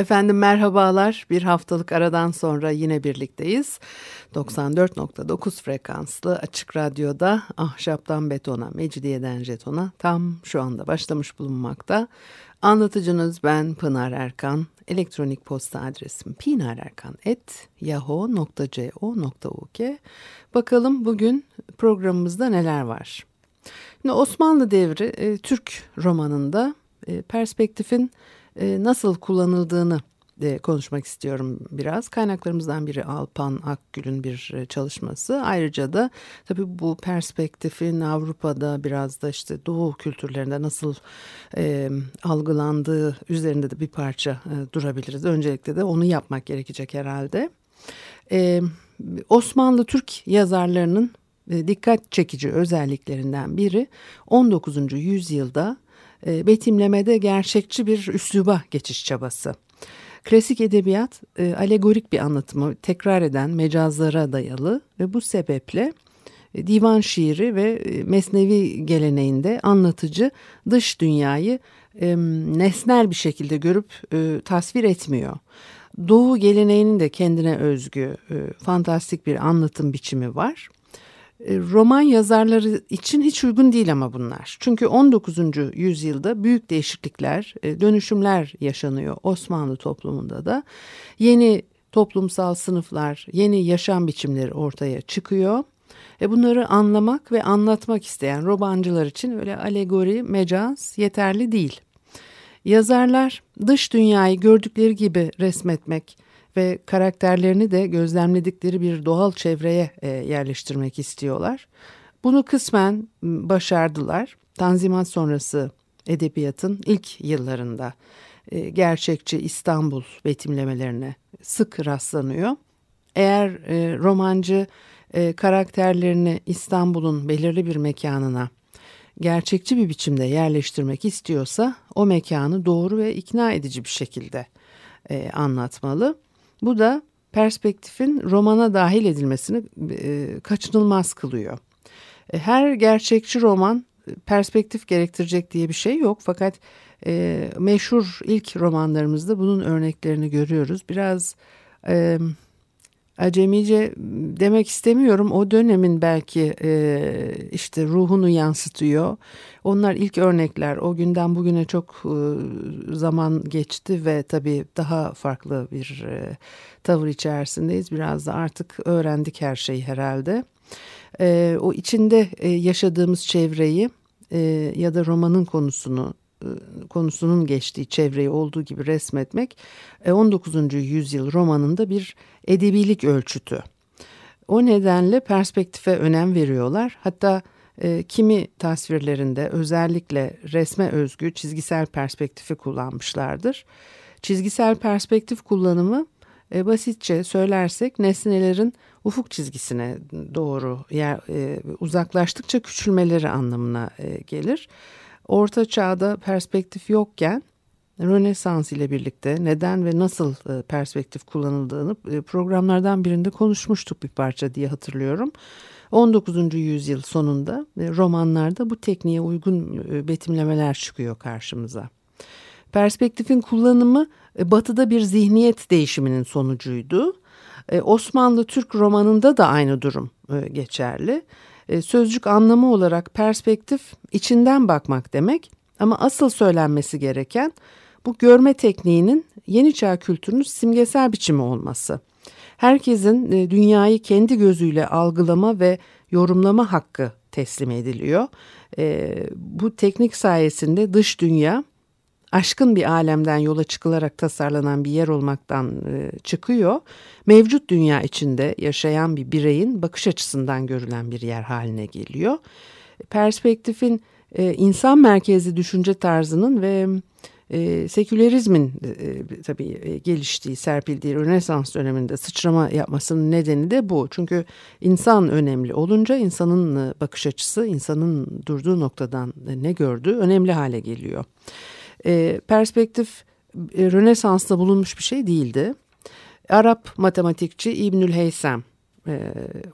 Efendim merhabalar. Bir haftalık aradan sonra yine birlikteyiz. 94.9 frekanslı açık radyoda ahşaptan betona, mecidiyeden jetona tam şu anda başlamış bulunmakta. Anlatıcınız ben Pınar Erkan. Elektronik posta adresim pinarerkan.yahoo.co.uk Bakalım bugün programımızda neler var. Şimdi Osmanlı devri e, Türk romanında e, perspektifin e, nasıl kullanıldığını de konuşmak istiyorum biraz. Kaynaklarımızdan biri Alpan Akgül'ün bir e, çalışması. Ayrıca da tabii bu perspektifin Avrupa'da biraz da işte Doğu kültürlerinde nasıl e, algılandığı üzerinde de bir parça e, durabiliriz. Öncelikle de onu yapmak gerekecek herhalde. E, Osmanlı Türk yazarlarının e, dikkat çekici özelliklerinden biri 19. yüzyılda e, betimlemede gerçekçi bir üsluba geçiş çabası. Klasik edebiyat e, alegorik bir anlatımı tekrar eden mecazlara dayalı ve bu sebeple e, divan şiiri ve e, mesnevi geleneğinde anlatıcı dış dünyayı nesnel bir şekilde görüp tasvir etmiyor. Doğu geleneğinin de kendine özgü fantastik bir anlatım biçimi var. E, roman yazarları için hiç uygun değil ama bunlar. Çünkü 19. yüzyılda büyük değişiklikler, e, dönüşümler yaşanıyor Osmanlı toplumunda da. Yeni toplumsal sınıflar, yeni yaşam biçimleri ortaya çıkıyor. E bunları anlamak ve anlatmak isteyen romancılar için öyle alegori, mecaz yeterli değil. Yazarlar dış dünyayı gördükleri gibi resmetmek, ve karakterlerini de gözlemledikleri bir doğal çevreye e, yerleştirmek istiyorlar. Bunu kısmen başardılar. Tanzimat sonrası edebiyatın ilk yıllarında e, gerçekçi İstanbul betimlemelerine sık rastlanıyor. Eğer e, romancı e, karakterlerini İstanbul'un belirli bir mekanına gerçekçi bir biçimde yerleştirmek istiyorsa o mekanı doğru ve ikna edici bir şekilde e, anlatmalı. Bu da perspektifin romana dahil edilmesini e, kaçınılmaz kılıyor. E, her gerçekçi roman e, perspektif gerektirecek diye bir şey yok fakat e, meşhur ilk romanlarımızda bunun örneklerini görüyoruz. Biraz e, acemice demek istemiyorum. O dönemin belki e, işte ruhunu yansıtıyor. Onlar ilk örnekler. O günden bugüne çok e, zaman geçti ve tabii daha farklı bir e, tavır içerisindeyiz. Biraz da artık öğrendik her şeyi herhalde. E, o içinde e, yaşadığımız çevreyi e, ya da romanın konusunu konusunun geçtiği çevreyi olduğu gibi resmetmek 19. E, yüzyıl romanında bir edebilik ölçütü. O nedenle perspektife önem veriyorlar. Hatta e, kimi tasvirlerinde özellikle resme özgü çizgisel perspektifi kullanmışlardır. Çizgisel perspektif kullanımı e, basitçe söylersek nesnelerin ufuk çizgisine doğru yer, e, uzaklaştıkça küçülmeleri anlamına e, gelir. Orta çağda perspektif yokken Rönesans ile birlikte neden ve nasıl e, perspektif kullanıldığını e, programlardan birinde konuşmuştuk bir parça diye hatırlıyorum. 19. yüzyıl sonunda e, romanlarda bu tekniğe uygun betimlemeler çıkıyor karşımıza. Perspektifin kullanımı batıda bir zihniyet değişiminin sonucuydu. Osmanlı Türk romanında da aynı durum geçerli. Sözcük anlamı olarak perspektif içinden bakmak demek ama asıl söylenmesi gereken bu görme tekniğinin yeni çağ kültürünün simgesel biçimi olması. Herkesin e, dünyayı kendi gözüyle algılama ve yorumlama hakkı teslim ediliyor. E, bu teknik sayesinde dış dünya aşkın bir alemden yola çıkılarak tasarlanan bir yer olmaktan e, çıkıyor. Mevcut dünya içinde yaşayan bir bireyin bakış açısından görülen bir yer haline geliyor. Perspektifin insan merkezli düşünce tarzının ve E, sekülerizmin e, tabii e, geliştiği, serpildiği Rönesans döneminde sıçrama yapmasının nedeni de bu. Çünkü insan önemli olunca insanın e, bakış açısı, insanın durduğu noktadan ne gördüğü önemli hale geliyor. E, perspektif e, Rönesans'ta bulunmuş bir şey değildi. Arap matematikçi İbnül Heysem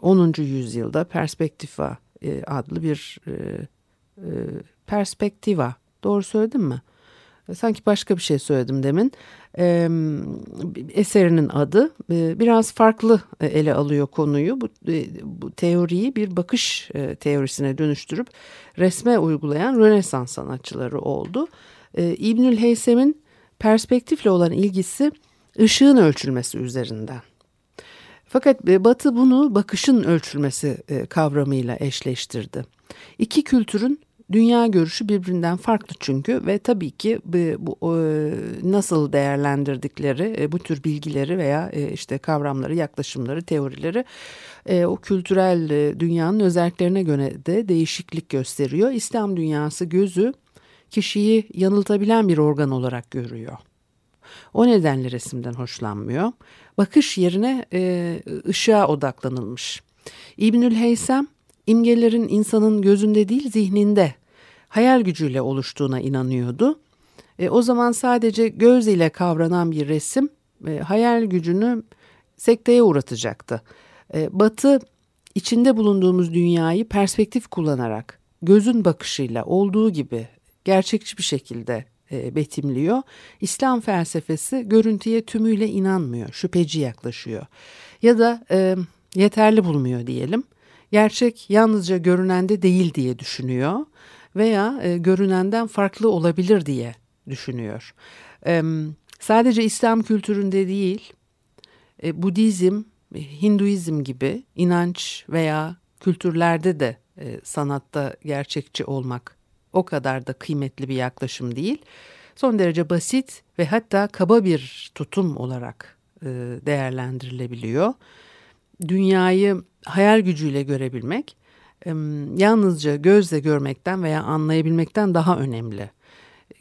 10. E, yüzyılda Perspektiva e, adlı bir perspektiva doğru söyledim mi? Sanki başka bir şey söyledim demin. Eserinin adı biraz farklı ele alıyor konuyu. Bu, bu teoriyi bir bakış teorisine dönüştürüp resme uygulayan Rönesans sanatçıları oldu. İbnül Heysem'in perspektifle olan ilgisi ışığın ölçülmesi üzerinden. Fakat e, Batı bunu bakışın ölçülmesi e, kavramıyla eşleştirdi. İki kültürün dünya görüşü birbirinden farklı çünkü ve tabii ki bu, e, nasıl değerlendirdikleri bu tür bilgileri veya işte kavramları, yaklaşımları, teorileri o kültürel dünyanın özelliklerine göre de değişiklik gösteriyor. İslam dünyası gözü kişiyi yanıltabilen bir organ olarak görüyor. O nedenle resimden hoşlanmıyor. Bakış yerine e, ışığa odaklanılmış. İbnül Heysem imgelerin insanın gözünde değil zihninde hayal gücüyle oluştuğuna inanıyordu. E, o zaman sadece göz ile kavranan bir resim e, hayal gücünü sekteye uğratacaktı. E, Batı içinde bulunduğumuz dünyayı perspektif kullanarak gözün bakışıyla olduğu gibi gerçekçi bir şekilde e, betimliyor. İslam felsefesi görüntüye tümüyle inanmıyor, şüpheci yaklaşıyor. Ya da e, yeterli bulmuyor diyelim. Gerçek yalnızca görünende değil diye düşünüyor veya e, görünenden farklı olabilir diye düşünüyor. E, sadece İslam kültüründe değil, e, Budizm, Hinduizm gibi inanç veya kültürlerde de e, sanatta gerçekçi olmak o kadar da kıymetli bir yaklaşım değil. Son derece basit ve hatta kaba bir tutum olarak e, değerlendirilebiliyor. Dünyayı hayal gücüyle görebilmek e, yalnızca gözle görmekten veya anlayabilmekten daha önemli.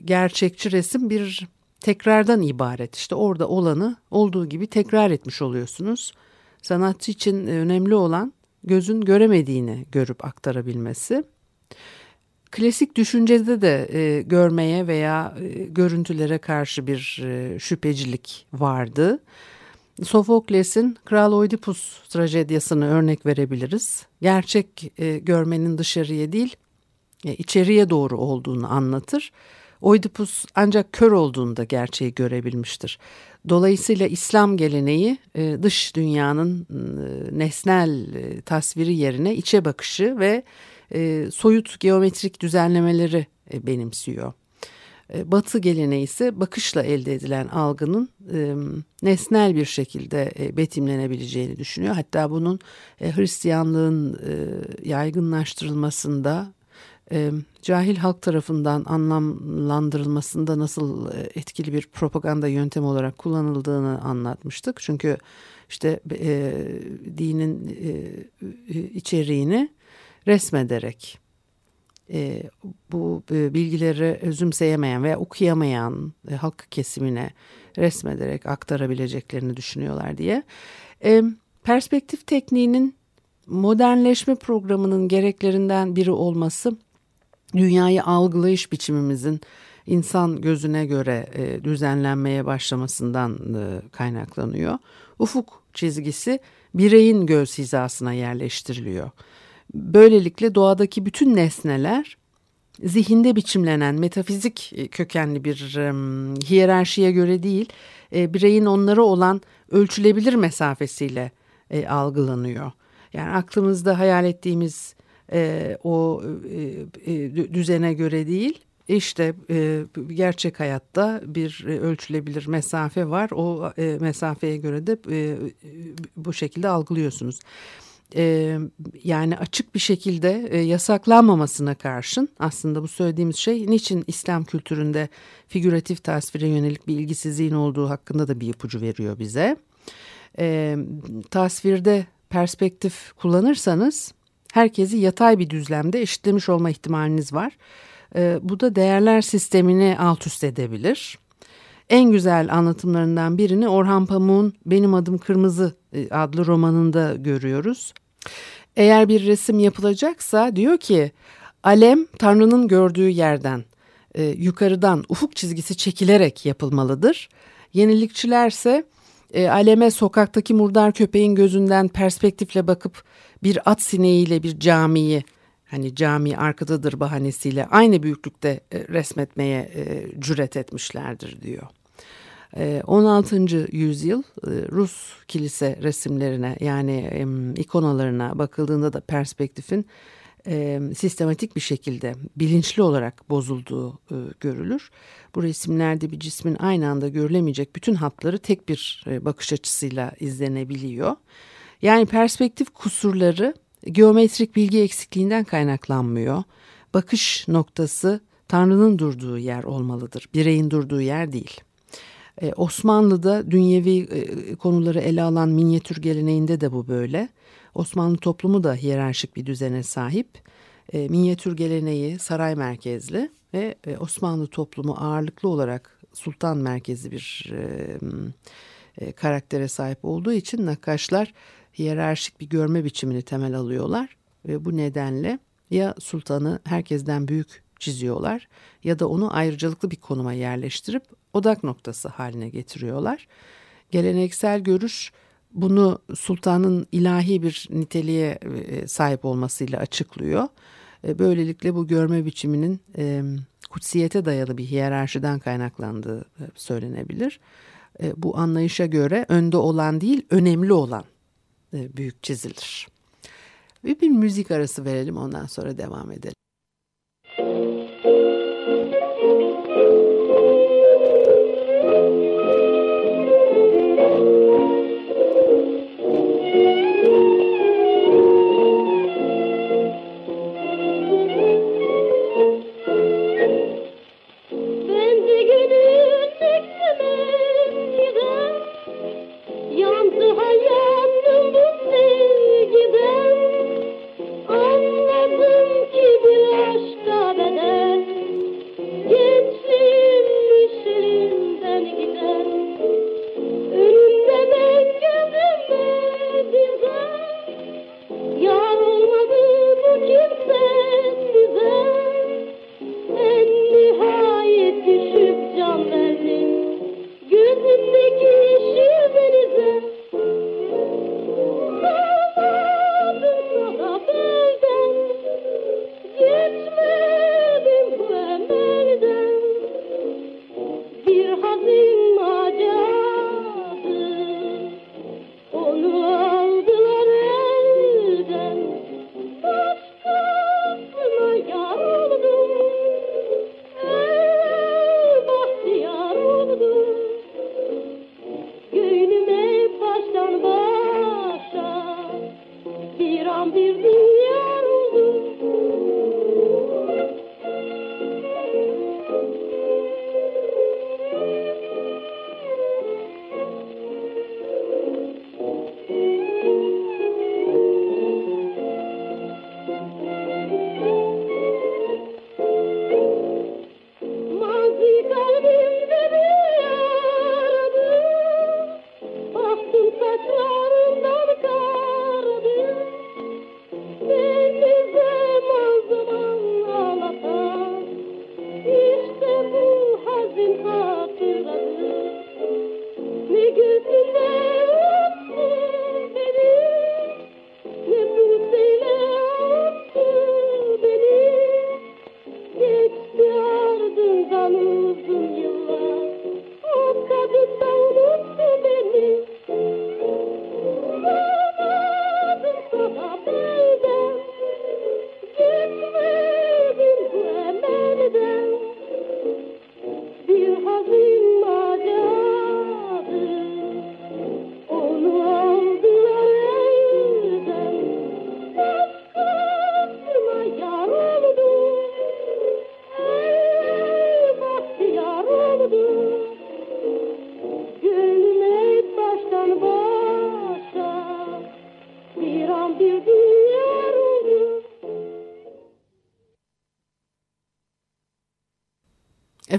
Gerçekçi resim bir tekrardan ibaret. İşte orada olanı olduğu gibi tekrar etmiş oluyorsunuz. Sanatçı için önemli olan gözün göremediğini görüp aktarabilmesi klasik düşüncede de e, görmeye veya e, görüntülere karşı bir e, şüphecilik vardı. Sofokles'in Kral Oidipus trajedyasını örnek verebiliriz. Gerçek e, görmenin dışarıya değil, e, içeriye doğru olduğunu anlatır. Oidipus ancak kör olduğunda gerçeği görebilmiştir. Dolayısıyla İslam geleneği e, dış dünyanın e, nesnel e, tasviri yerine içe bakışı ve e, soyut geometrik düzenlemeleri e, benimsiyor. E, batı geleneği ise bakışla elde edilen algının e, nesnel bir şekilde e, betimlenebileceğini düşünüyor. Hatta bunun e, Hristiyanlığın e, yaygınlaştırılmasında e, cahil halk tarafından anlamlandırılmasında nasıl e, etkili bir propaganda yöntemi olarak kullanıldığını anlatmıştık. Çünkü işte e, dinin e, içeriğini resmederek e, bu e, bilgileri özümseyemeyen veya okuyamayan e, halk kesimine resmederek aktarabileceklerini düşünüyorlar diye. E, perspektif tekniğinin modernleşme programının gereklerinden biri olması dünyayı algılayış biçimimizin insan gözüne göre e, düzenlenmeye başlamasından e, kaynaklanıyor. Ufuk çizgisi bireyin göz hizasına yerleştiriliyor. Böylelikle doğadaki bütün nesneler zihinde biçimlenen metafizik e, kökenli bir hiyerarşiye göre değil, e, bireyin onlara olan ölçülebilir mesafesiyle e, algılanıyor. Yani aklımızda hayal ettiğimiz o düzene göre değil, işte gerçek hayatta bir ölçülebilir mesafe var. O mesafeye göre de bu şekilde algılıyorsunuz e, yani açık bir şekilde e, yasaklanmamasına karşın aslında bu söylediğimiz şey niçin İslam kültüründe figüratif tasvire yönelik bir ilgisizliğin olduğu hakkında da bir ipucu veriyor bize. E, tasvirde perspektif kullanırsanız herkesi yatay bir düzlemde eşitlemiş olma ihtimaliniz var. E, bu da değerler sistemini alt üst edebilir. En güzel anlatımlarından birini Orhan Pamuk'un Benim Adım Kırmızı e, adlı romanında görüyoruz. Eğer bir resim yapılacaksa diyor ki alem Tanrı'nın gördüğü yerden e, yukarıdan ufuk çizgisi çekilerek yapılmalıdır. Yenilikçilerse e, aleme sokaktaki murdar köpeğin gözünden perspektifle bakıp bir at sineğiyle bir camiyi hani cami arkadadır bahanesiyle aynı büyüklükte e, resmetmeye e, cüret etmişlerdir diyor. 16. yüzyıl Rus kilise resimlerine yani ikonalarına bakıldığında da perspektifin sistematik bir şekilde bilinçli olarak bozulduğu görülür. Bu resimlerde bir cismin aynı anda görülemeyecek bütün hatları tek bir bakış açısıyla izlenebiliyor. Yani perspektif kusurları geometrik bilgi eksikliğinden kaynaklanmıyor. Bakış noktası Tanrı'nın durduğu yer olmalıdır. Bireyin durduğu yer değil. Ee, Osmanlı'da dünyevi e, konuları ele alan minyatür geleneğinde de bu böyle. Osmanlı toplumu da hiyerarşik bir düzene sahip. E, minyatür geleneği saray merkezli ve e, Osmanlı toplumu ağırlıklı olarak sultan merkezi bir e, e, karaktere sahip olduğu için nakkaşlar hiyerarşik bir görme biçimini temel alıyorlar ve bu nedenle ya sultanı herkesten büyük çiziyorlar ya da onu ayrıcalıklı bir konuma yerleştirip odak noktası haline getiriyorlar. Geleneksel görüş bunu sultanın ilahi bir niteliğe e, sahip olmasıyla açıklıyor. E, böylelikle bu görme biçiminin e, kutsiyete dayalı bir hiyerarşiden kaynaklandığı söylenebilir. Bu anlayışa göre önde olan değil önemli olan büyük çizilir. Bir, bir müzik arası verelim ondan sonra devam edelim.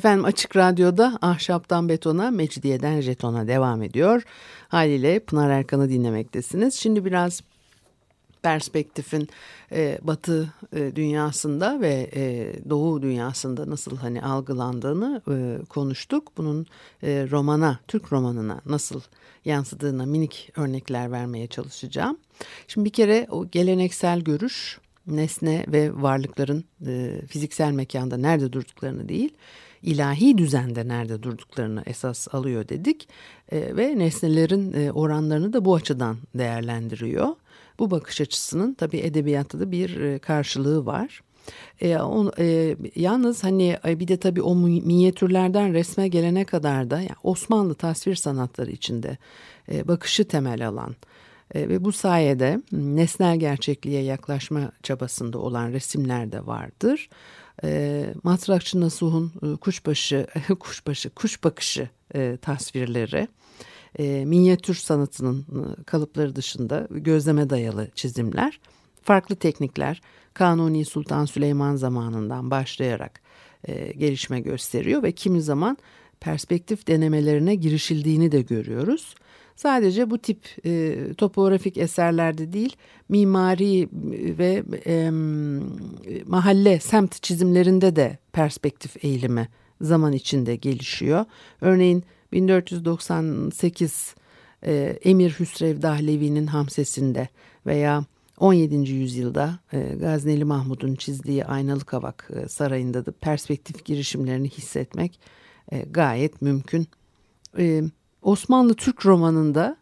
Efendim Açık Radyo'da Ahşaptan Betona, Mecidiyeden Jeton'a devam ediyor. Haliyle Pınar Erkan'ı dinlemektesiniz. Şimdi biraz perspektifin e, Batı e, dünyasında ve e, Doğu dünyasında nasıl hani algılandığını e, konuştuk. Bunun e, romana, Türk romanına nasıl yansıdığına minik örnekler vermeye çalışacağım. Şimdi bir kere o geleneksel görüş nesne ve varlıkların e, fiziksel mekanda nerede durduklarını değil, ilahi düzende nerede durduklarını esas alıyor dedik e, ve nesnelerin e, oranlarını da bu açıdan değerlendiriyor. Bu bakış açısının tabii edebiyatta da bir e, karşılığı var. E, on, e, yalnız hani e, bir de tabii o minyatürlerden resme gelene kadar da yani Osmanlı tasvir sanatları içinde e, bakışı temel alan e, ve bu sayede nesnel gerçekliğe yaklaşma çabasında olan resimler de vardır. E, Matrakçı Nasuh'un e, kuşbaşı, kuşbaşı, kuş bakışı e, tasvirleri e, minyatür sanatının e, kalıpları dışında gözleme dayalı çizimler, farklı teknikler Kanuni Sultan Süleyman zamanından başlayarak e, gelişme gösteriyor ve kimi zaman perspektif denemelerine girişildiğini de görüyoruz. Sadece bu tip e, topografik eserlerde değil, mimari ve e, mahalle, semt çizimlerinde de perspektif eğilimi zaman içinde gelişiyor. Örneğin 1498 e, Emir Hüsrev Dahlevi'nin Hamsesi'nde veya 17. yüzyılda e, Gazneli Mahmud'un çizdiği Aynalı Kavak e, Sarayı'nda da perspektif girişimlerini hissetmek e, gayet mümkün. E, Osmanlı Türk romanında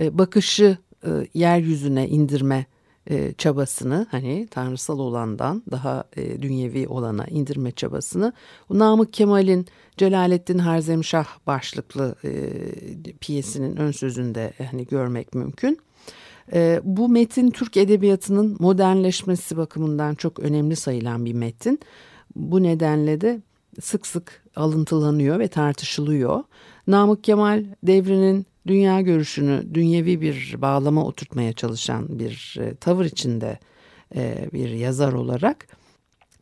e, bakışı e, yeryüzüne indirme e, çabasını hani tanrısal olandan daha e, dünyevi olana indirme çabasını Namık Kemal'in Celalettin Harzemşah başlıklı e, piyesinin ön sözünde e, hani görmek mümkün. E, bu metin Türk edebiyatının modernleşmesi bakımından çok önemli sayılan bir metin. Bu nedenle de sık sık alıntılanıyor ve tartışılıyor. Namık Kemal devrinin dünya görüşünü dünyevi bir bağlama oturtmaya çalışan bir e, tavır içinde e, bir yazar olarak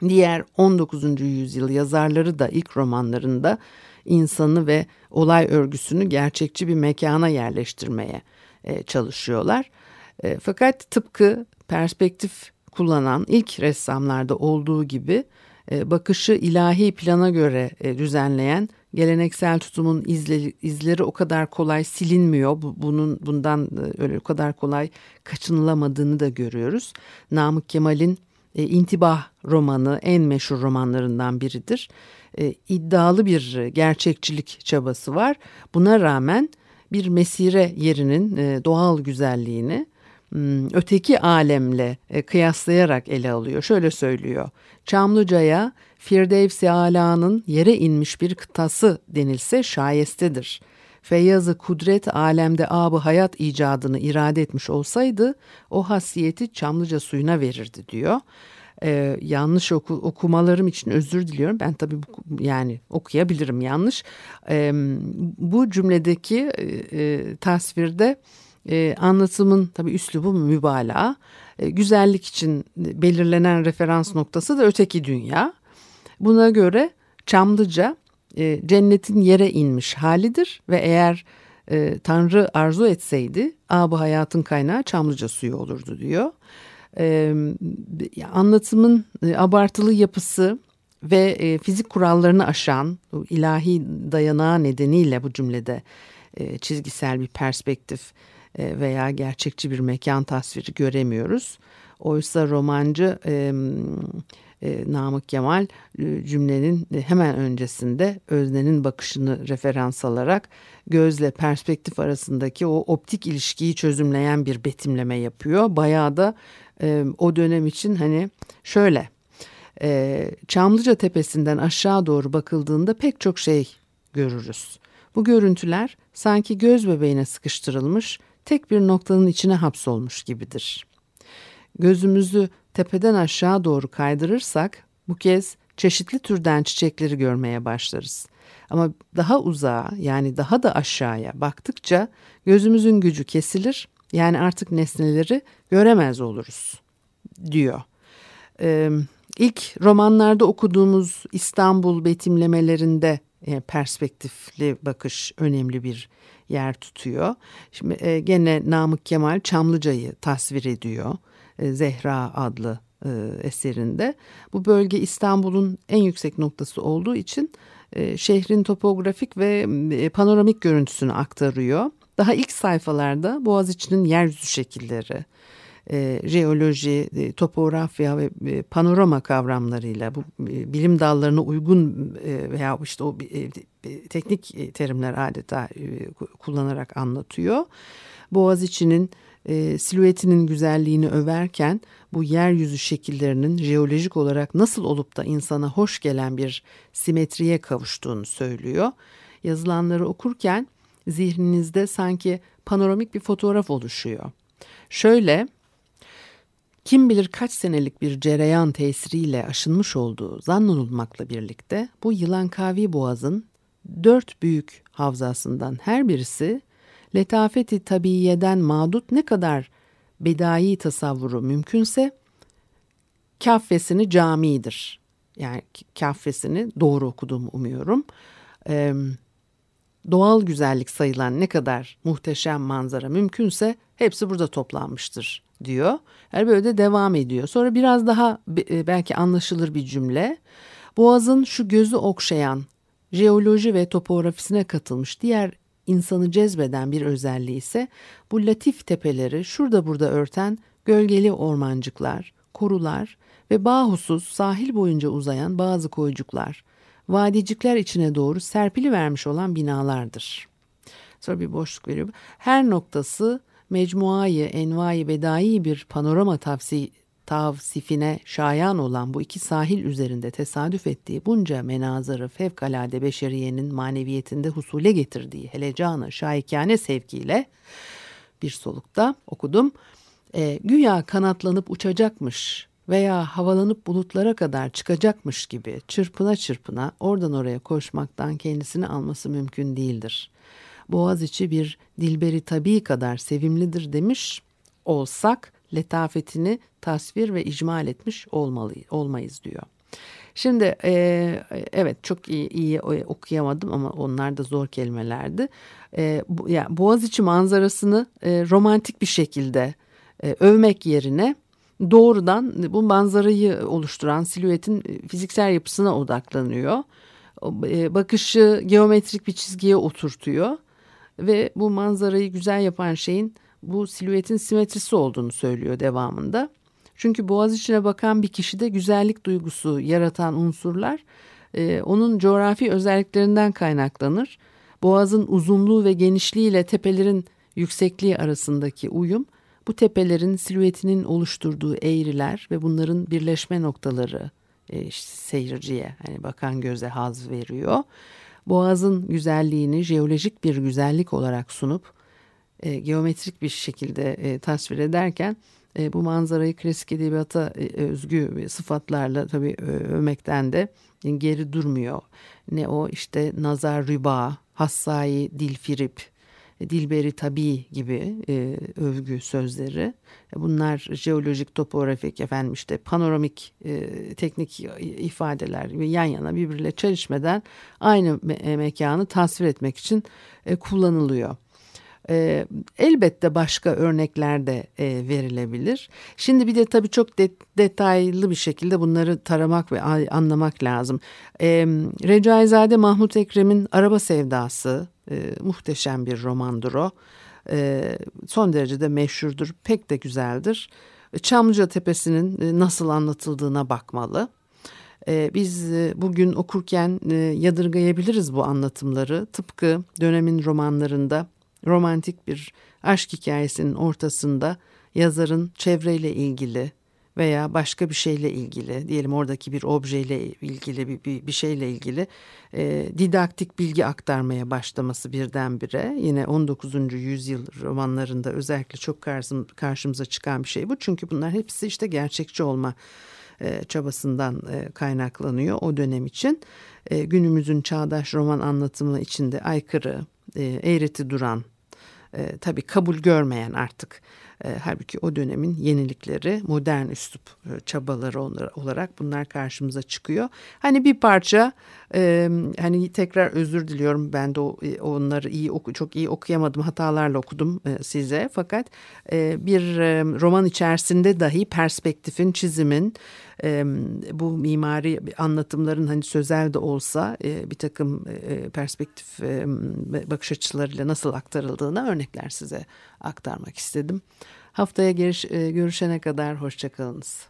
diğer 19. yüzyıl yazarları da ilk romanlarında insanı ve olay örgüsünü gerçekçi bir mekana yerleştirmeye e, çalışıyorlar. Fakat tıpkı perspektif kullanan ilk ressamlarda olduğu gibi bakışı ilahi plana göre düzenleyen geleneksel tutumun izleri, izleri o kadar kolay silinmiyor. Bunun bundan e, öyle o kadar kolay kaçınılamadığını da görüyoruz. Namık Kemal'in e, İntibah romanı en meşhur romanlarından biridir. E, iddialı bir gerçekçilik çabası var. Buna rağmen bir mesire yerinin e, doğal güzelliğini öteki alemle e, kıyaslayarak ele alıyor. Şöyle söylüyor. Çamlıca'ya Firdevs-i Ala'nın yere inmiş bir kıtası denilse şayestedir. Feyyazı kudret alemde abı hayat icadını irade etmiş olsaydı o hasiyeti Çamlıca suyuna verirdi diyor. Ee, yanlış oku, okumalarım için özür diliyorum. Ben tabii bu, yani okuyabilirim yanlış. Ee, bu cümledeki e, e, tasvirde e, anlatımın tabii üslubu mübalağa. E, güzellik için belirlenen referans noktası da öteki dünya. Buna göre Çamlıca e, cennetin yere inmiş halidir ve eğer e, Tanrı arzu etseydi abı hayatın kaynağı Çamlıca suyu olurdu diyor. E, anlatımın e, abartılı yapısı ve e, fizik kurallarını aşan ilahi dayanağı nedeniyle bu cümlede e, çizgisel bir perspektif veya gerçekçi bir mekan tasviri göremiyoruz. Oysa romancı e, e, Namık Kemal e, cümlenin hemen öncesinde öznenin bakışını referans alarak gözle perspektif arasındaki o optik ilişkiyi çözümleyen bir betimleme yapıyor. Bayağı da e, o dönem için hani şöyle e, Çamlıca Tepesi'nden aşağı doğru bakıldığında pek çok şey görürüz. Bu görüntüler sanki göz bebeğine sıkıştırılmış tek bir noktanın içine hapsolmuş gibidir. Gözümüzü tepeden aşağı doğru kaydırırsak bu kez çeşitli türden çiçekleri görmeye başlarız. Ama daha uzağa yani daha da aşağıya baktıkça gözümüzün gücü kesilir yani artık nesneleri göremez oluruz diyor. Ee, ilk romanlarda okuduğumuz İstanbul betimlemelerinde e, perspektifli bakış önemli bir yer tutuyor. Şimdi e, gene Namık Kemal Çamlıca'yı tasvir ediyor. E, Zehra adlı e, eserinde. Bu bölge İstanbul'un en yüksek noktası olduğu için e, şehrin topografik ve e, panoramik görüntüsünü aktarıyor. Daha ilk sayfalarda Boğaziçi'nin yeryüzü şekilleri, e, jeoloji, e, topografya ve e, panorama kavramlarıyla bu e, bilim dallarına uygun e, veya işte o e, e, teknik terimler adeta e, kullanarak anlatıyor. Boğaziçi'nin e, silüetinin güzelliğini överken bu yeryüzü şekillerinin jeolojik olarak nasıl olup da insana hoş gelen bir simetriye kavuştuğunu söylüyor. Yazılanları okurken zihninizde sanki panoramik bir fotoğraf oluşuyor. Şöyle kim bilir kaç senelik bir cereyan tesiriyle aşınmış olduğu zannolunmakla birlikte bu yılan kavi boğazın dört büyük havzasından her birisi letafeti tabiyeden mağdut ne kadar bedai tasavvuru mümkünse kaffesini camidir. Yani kaffesini doğru okuduğumu umuyorum. Ee, doğal güzellik sayılan ne kadar muhteşem manzara mümkünse hepsi burada toplanmıştır diyor. Yani böyle de devam ediyor. Sonra biraz daha e, belki anlaşılır bir cümle. Boğaz'ın şu gözü okşayan jeoloji ve topografisine katılmış diğer insanı cezbeden bir özelliği ise bu latif tepeleri şurada burada örten gölgeli ormancıklar, korular ve bahusuz sahil boyunca uzayan bazı koycuklar, vadicikler içine doğru serpili vermiş olan binalardır. Sonra bir boşluk veriyor. Her noktası mecmuayı envai bedai bir panorama tavsi, tavsifine şayan olan bu iki sahil üzerinde tesadüf ettiği bunca menazarı fevkalade beşeriyenin maneviyetinde husule getirdiği helecanı şahikane sevkiyle bir solukta okudum. E, güya kanatlanıp uçacakmış veya havalanıp bulutlara kadar çıkacakmış gibi çırpına çırpına oradan oraya koşmaktan kendisini alması mümkün değildir. Boğaziçi bir dilberi tabii kadar sevimlidir demiş olsak letafetini tasvir ve icmal etmiş olmalı, olmayız diyor. Şimdi e, evet çok iyi, iyi okuyamadım ama onlar da zor kelimelerdi. E, bu, yani Boğaziçi manzarasını e, romantik bir şekilde e, övmek yerine doğrudan bu manzarayı oluşturan silüetin fiziksel yapısına odaklanıyor. E, bakışı geometrik bir çizgiye oturtuyor ve bu manzarayı güzel yapan şeyin bu silüetin simetrisi olduğunu söylüyor devamında. Çünkü boğaz içine bakan bir kişide güzellik duygusu yaratan unsurlar e, onun coğrafi özelliklerinden kaynaklanır. Boğazın uzunluğu ve genişliğiyle tepelerin yüksekliği arasındaki uyum bu tepelerin silüetinin oluşturduğu eğriler ve bunların birleşme noktaları e, seyirciye hani bakan göze haz veriyor. Boğazın güzelliğini jeolojik bir güzellik olarak sunup e, geometrik bir şekilde e, tasvir ederken e, bu manzarayı klasik edebiyata e, özgü sıfatlarla tabii e, övmekten de geri durmuyor. Ne o işte nazar rüba, hassai dilfirip, dilberi tabi gibi e, övgü sözleri. E, bunlar jeolojik, topografik, efendim işte panoramik e, teknik ifadeler yan yana birbiriyle çelişmeden aynı me mekanı tasvir etmek için e, kullanılıyor. E, elbette başka örnekler de e, verilebilir. Şimdi bir de tabii çok de, detaylı bir şekilde bunları taramak ve anlamak lazım. E, Recaizade Mahmut Ekrem'in Araba Sevdası e, muhteşem bir romandır o. E, son derece de meşhurdur, pek de güzeldir. Çamlıca Tepesi'nin e, nasıl anlatıldığına bakmalı. E, biz e, bugün okurken yadırgayabiliriz bu anlatımları. Tıpkı dönemin romanlarında romantik bir aşk hikayesinin ortasında yazarın çevreyle ilgili veya başka bir şeyle ilgili diyelim oradaki bir objeyle ilgili bir, bir, bir şeyle ilgili e, didaktik bilgi aktarmaya başlaması birdenbire yine 19. yüzyıl romanlarında özellikle çok karşım, karşımıza çıkan bir şey bu çünkü bunlar hepsi işte gerçekçi olma e, çabasından e, kaynaklanıyor o dönem için e, günümüzün çağdaş roman anlatımı içinde aykırı eğreti duran e, tabii kabul görmeyen artık E, halbuki o dönemin yenilikleri, modern üslup e, çabaları olarak bunlar karşımıza çıkıyor. Hani bir parça e, hani tekrar özür diliyorum ben de o, e, onları iyi oku, çok iyi okuyamadım hatalarla okudum e, size fakat e, bir e, roman içerisinde dahi perspektifin çizimin e, bu mimari anlatımların hani sözel de olsa e, bir takım e, perspektif e, bakış açılarıyla nasıl aktarıldığına örnekler size aktarmak istedim. Haftaya giriş, e, görüşene kadar hoşçakalınız.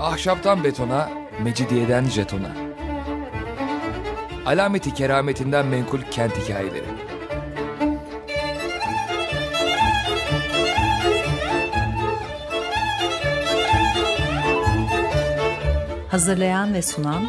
Ahşaptan betona, mecidiyeden jetona. Alameti kerametinden menkul kent hikayeleri. Hazırlayan ve sunan